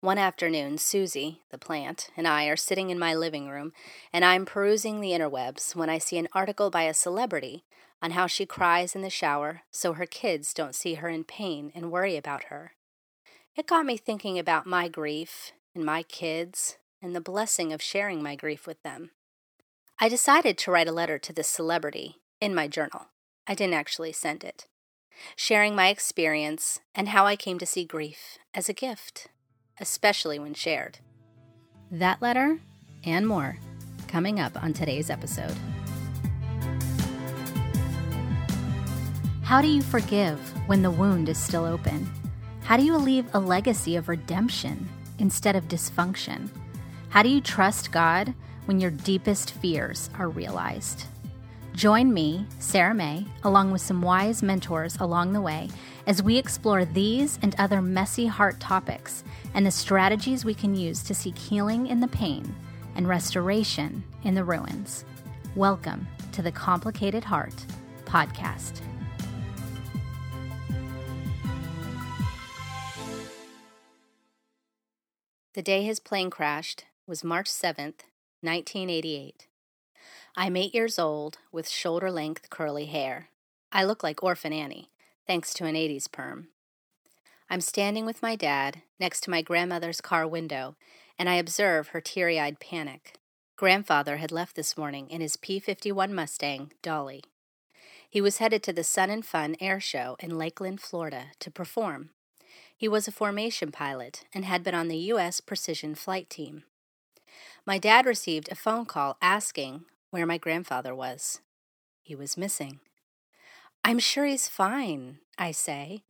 One afternoon, Susie, the plant, and I are sitting in my living room, and I'm perusing the interwebs when I see an article by a celebrity on how she cries in the shower so her kids don't see her in pain and worry about her. It got me thinking about my grief and my kids and the blessing of sharing my grief with them. I decided to write a letter to this celebrity in my journal. I didn't actually send it. Sharing my experience and how I came to see grief as a gift especially when shared. That letter and more coming up on today's episode. How do you forgive when the wound is still open? How do you leave a legacy of redemption instead of dysfunction? How do you trust God when your deepest fears are realized? Join me, Sarah Mae, along with some wise mentors along the way as we explore these and other messy heart topics and the strategies we can use to seek healing in the pain and restoration in the ruins. Welcome to the Complicated Heart podcast. The day his plane crashed was March 7th, 1988. I'm eight years old with shoulder length curly hair. I look like Orphan Annie, thanks to an 80s perm. I'm standing with my dad next to my grandmother's car window, and I observe her teary eyed panic. Grandfather had left this morning in his P 51 Mustang, Dolly. He was headed to the Sun and Fun Air Show in Lakeland, Florida, to perform. He was a formation pilot and had been on the U.S. Precision Flight Team. My dad received a phone call asking where my grandfather was. He was missing. I'm sure he's fine, I say.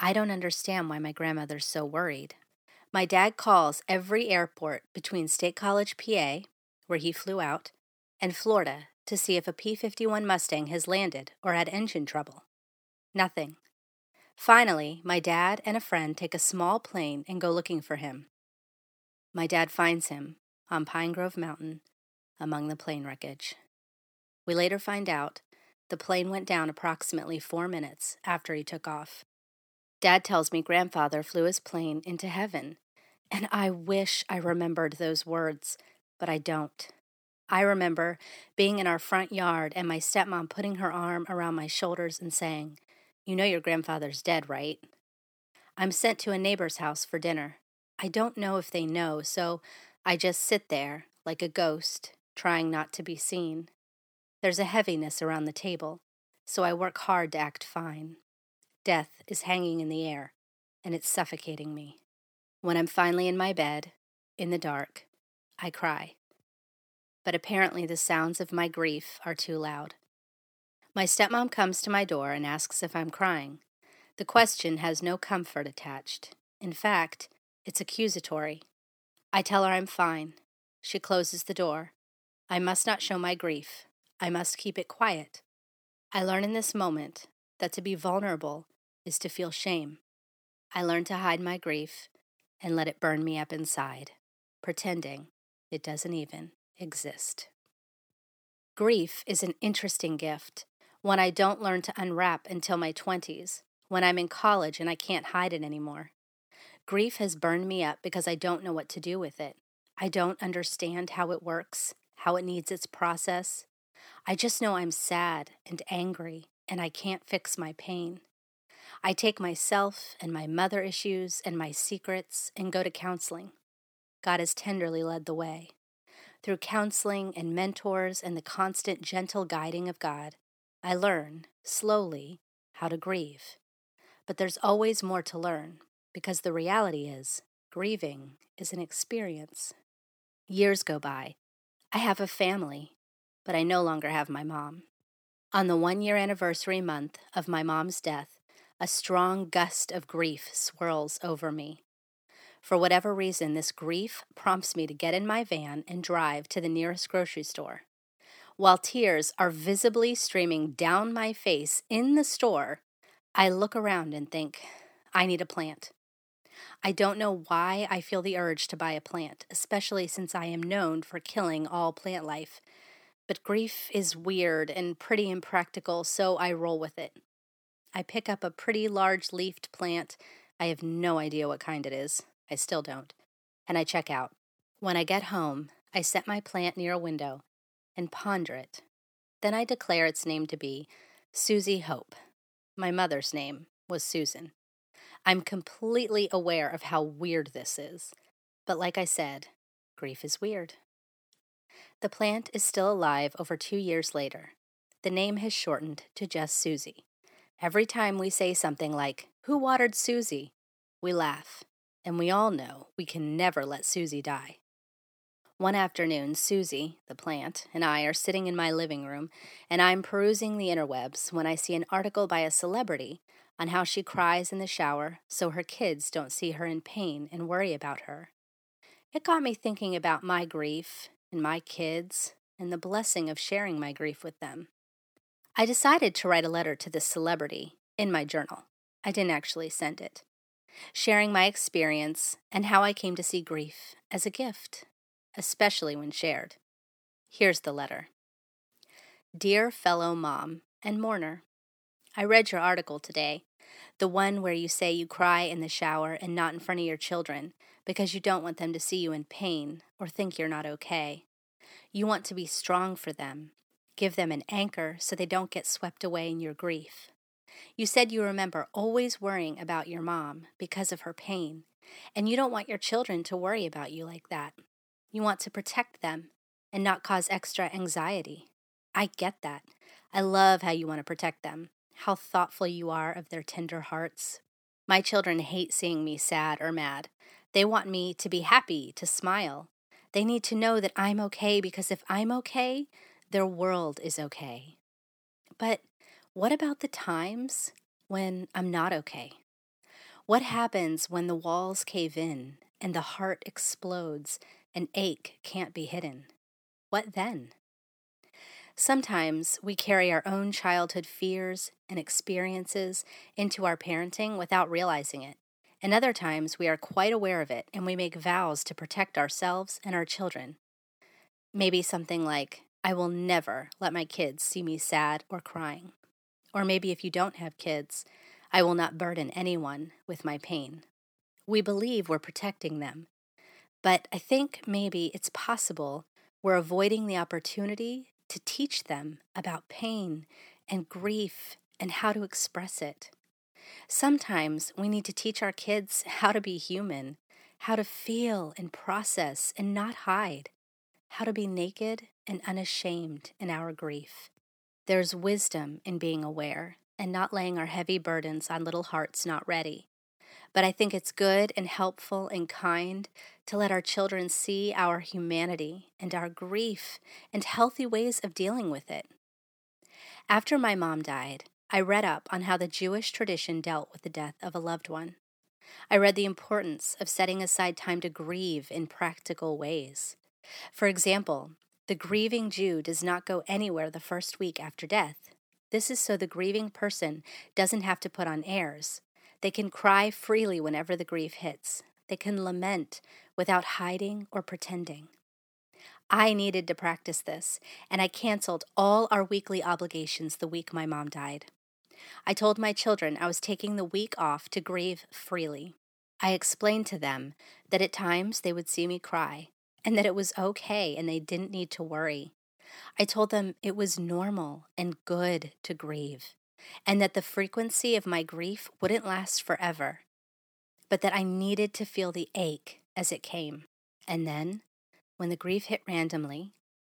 I don't understand why my grandmother's so worried. My dad calls every airport between State College, PA, where he flew out, and Florida to see if a P 51 Mustang has landed or had engine trouble. Nothing. Finally, my dad and a friend take a small plane and go looking for him. My dad finds him on Pine Grove Mountain among the plane wreckage. We later find out the plane went down approximately four minutes after he took off. Dad tells me grandfather flew his plane into heaven, and I wish I remembered those words, but I don't. I remember being in our front yard and my stepmom putting her arm around my shoulders and saying, You know your grandfather's dead, right? I'm sent to a neighbor's house for dinner. I don't know if they know, so I just sit there like a ghost trying not to be seen. There's a heaviness around the table, so I work hard to act fine. Death is hanging in the air, and it's suffocating me. When I'm finally in my bed, in the dark, I cry. But apparently the sounds of my grief are too loud. My stepmom comes to my door and asks if I'm crying. The question has no comfort attached. In fact, it's accusatory. I tell her I'm fine. She closes the door I must not show my grief. I must keep it quiet. I learn in this moment that to be vulnerable is to feel shame. I learn to hide my grief and let it burn me up inside, pretending it doesn't even exist. Grief is an interesting gift, one I don't learn to unwrap until my 20s, when I'm in college and I can't hide it anymore. Grief has burned me up because I don't know what to do with it. I don't understand how it works how it needs its process. I just know I'm sad and angry and I can't fix my pain. I take myself and my mother issues and my secrets and go to counseling. God has tenderly led the way. Through counseling and mentors and the constant gentle guiding of God, I learn, slowly, how to grieve. But there's always more to learn, because the reality is, grieving is an experience. Years go by, I have a family, but I no longer have my mom. On the one year anniversary month of my mom's death, a strong gust of grief swirls over me. For whatever reason, this grief prompts me to get in my van and drive to the nearest grocery store. While tears are visibly streaming down my face in the store, I look around and think, I need a plant. I don't know why I feel the urge to buy a plant, especially since I am known for killing all plant life. But grief is weird and pretty impractical, so I roll with it. I pick up a pretty large leafed plant. I have no idea what kind it is. I still don't. and I check out. When I get home, I set my plant near a window and ponder it. Then I declare its name to be Susie Hope. My mother's name was Susan. I'm completely aware of how weird this is, but like I said, grief is weird. The plant is still alive over two years later. The name has shortened to just Susie. Every time we say something like, Who watered Susie? we laugh, and we all know we can never let Susie die. One afternoon, Susie, the plant, and I are sitting in my living room, and I'm perusing the interwebs when I see an article by a celebrity on how she cries in the shower so her kids don't see her in pain and worry about her. It got me thinking about my grief and my kids and the blessing of sharing my grief with them. I decided to write a letter to this celebrity in my journal. I didn't actually send it, sharing my experience and how I came to see grief as a gift especially when shared. Here's the letter Dear fellow mom and mourner, I read your article today, the one where you say you cry in the shower and not in front of your children because you don't want them to see you in pain or think you're not okay. You want to be strong for them, give them an anchor so they don't get swept away in your grief. You said you remember always worrying about your mom because of her pain, and you don't want your children to worry about you like that. You want to protect them and not cause extra anxiety. I get that. I love how you want to protect them, how thoughtful you are of their tender hearts. My children hate seeing me sad or mad. They want me to be happy, to smile. They need to know that I'm okay because if I'm okay, their world is okay. But what about the times when I'm not okay? What happens when the walls cave in and the heart explodes an ache can't be hidden. What then? Sometimes we carry our own childhood fears and experiences into our parenting without realizing it. And other times we are quite aware of it and we make vows to protect ourselves and our children. Maybe something like, I will never let my kids see me sad or crying. Or maybe if you don't have kids, I will not burden anyone with my pain. We believe we're protecting them, but I think maybe it's possible we're avoiding the opportunity to teach them about pain and grief and how to express it. Sometimes we need to teach our kids how to be human, how to feel and process and not hide, how to be naked and unashamed in our grief. There's wisdom in being aware and not laying our heavy burdens on little hearts not ready. But I think it's good and helpful and kind to let our children see our humanity and our grief and healthy ways of dealing with it. After my mom died, I read up on how the Jewish tradition dealt with the death of a loved one. I read the importance of setting aside time to grieve in practical ways. For example, the grieving Jew does not go anywhere the first week after death. This is so the grieving person doesn't have to put on airs, they can cry freely whenever the grief hits. They can lament without hiding or pretending. I needed to practice this, and I canceled all our weekly obligations the week my mom died. I told my children I was taking the week off to grieve freely. I explained to them that at times they would see me cry, and that it was okay and they didn't need to worry. I told them it was normal and good to grieve, and that the frequency of my grief wouldn't last forever, but that I needed to feel the ache as it came. And then, when the grief hit randomly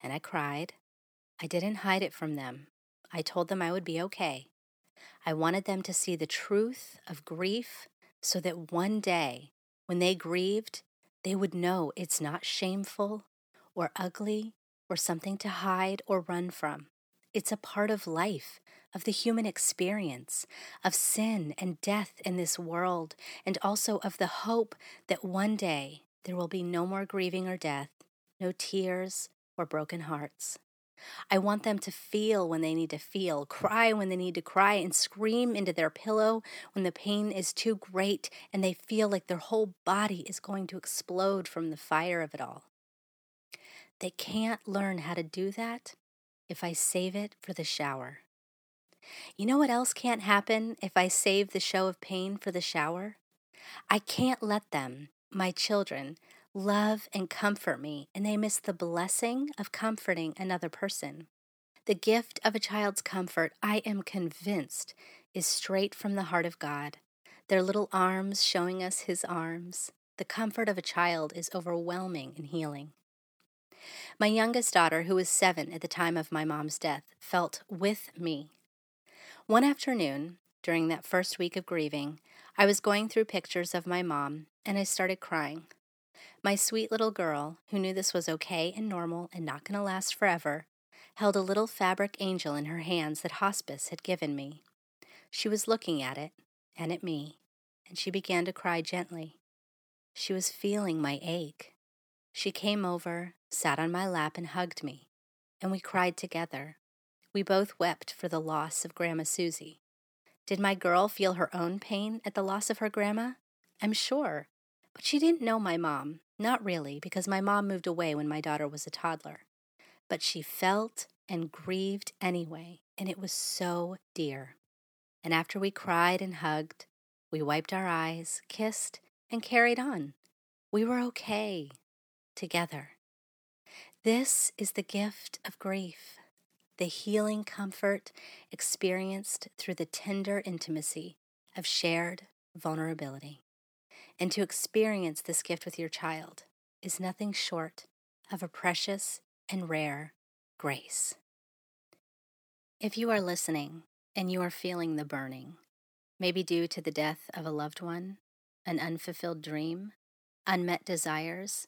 and I cried, I didn't hide it from them. I told them I would be okay. I wanted them to see the truth of grief so that one day, when they grieved, they would know it's not shameful or ugly or something to hide or run from. It's a part of life, of the human experience, of sin and death in this world, and also of the hope that one day there will be no more grieving or death, no tears or broken hearts. I want them to feel when they need to feel, cry when they need to cry, and scream into their pillow when the pain is too great and they feel like their whole body is going to explode from the fire of it all. They can't learn how to do that if I save it for the shower. You know what else can't happen if I save the show of pain for the shower? I can't let them, my children, love and comfort me, and they miss the blessing of comforting another person. The gift of a child's comfort, I am convinced, is straight from the heart of God. Their little arms showing us His arms. The comfort of a child is overwhelming and healing. My youngest daughter, who was seven at the time of my mom's death, felt with me. One afternoon, during that first week of grieving, I was going through pictures of my mom and I started crying. My sweet little girl, who knew this was okay and normal and not going to last forever, held a little fabric angel in her hands that hospice had given me. She was looking at it and at me, and she began to cry gently. She was feeling my ache. She came over, sat on my lap, and hugged me, and we cried together. We both wept for the loss of Grandma Susie. Did my girl feel her own pain at the loss of her grandma? I'm sure. But she didn't know my mom, not really, because my mom moved away when my daughter was a toddler. But she felt and grieved anyway, and it was so dear. And after we cried and hugged, we wiped our eyes, kissed, and carried on. We were okay together. This is the gift of grief, the healing comfort experienced through the tender intimacy of shared vulnerability. And to experience this gift with your child is nothing short of a precious and rare grace. If you are listening and you are feeling the burning, maybe due to the death of a loved one, an unfulfilled dream, unmet desires,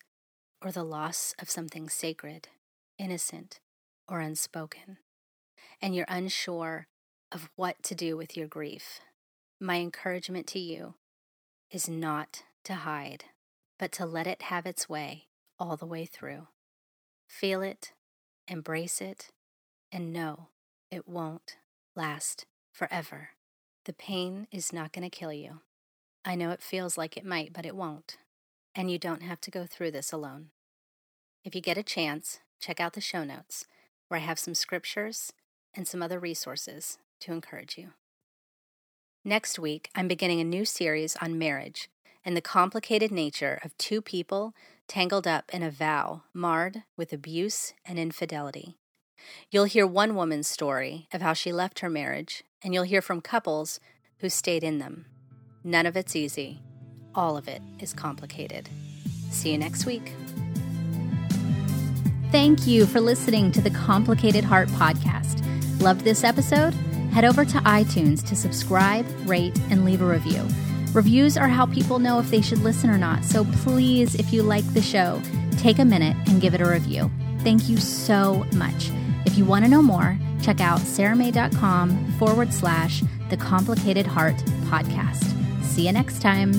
or the loss of something sacred, innocent, or unspoken, and you're unsure of what to do with your grief, my encouragement to you is not to hide, but to let it have its way all the way through. Feel it, embrace it, and know it won't last forever. The pain is not going to kill you. I know it feels like it might, but it won't. And you don't have to go through this alone. If you get a chance, check out the show notes, where I have some scriptures and some other resources to encourage you. Next week, I'm beginning a new series on marriage and the complicated nature of two people tangled up in a vow marred with abuse and infidelity. You'll hear one woman's story of how she left her marriage, and you'll hear from couples who stayed in them. None of it's easy, all of it is complicated. See you next week. Thank you for listening to the Complicated Heart podcast. Loved this episode? head over to iTunes to subscribe, rate, and leave a review. Reviews are how people know if they should listen or not, so please, if you like the show, take a minute and give it a review. Thank you so much. If you want to know more, check out sarahmae.com forward slash the complicated heart podcast. See you next time.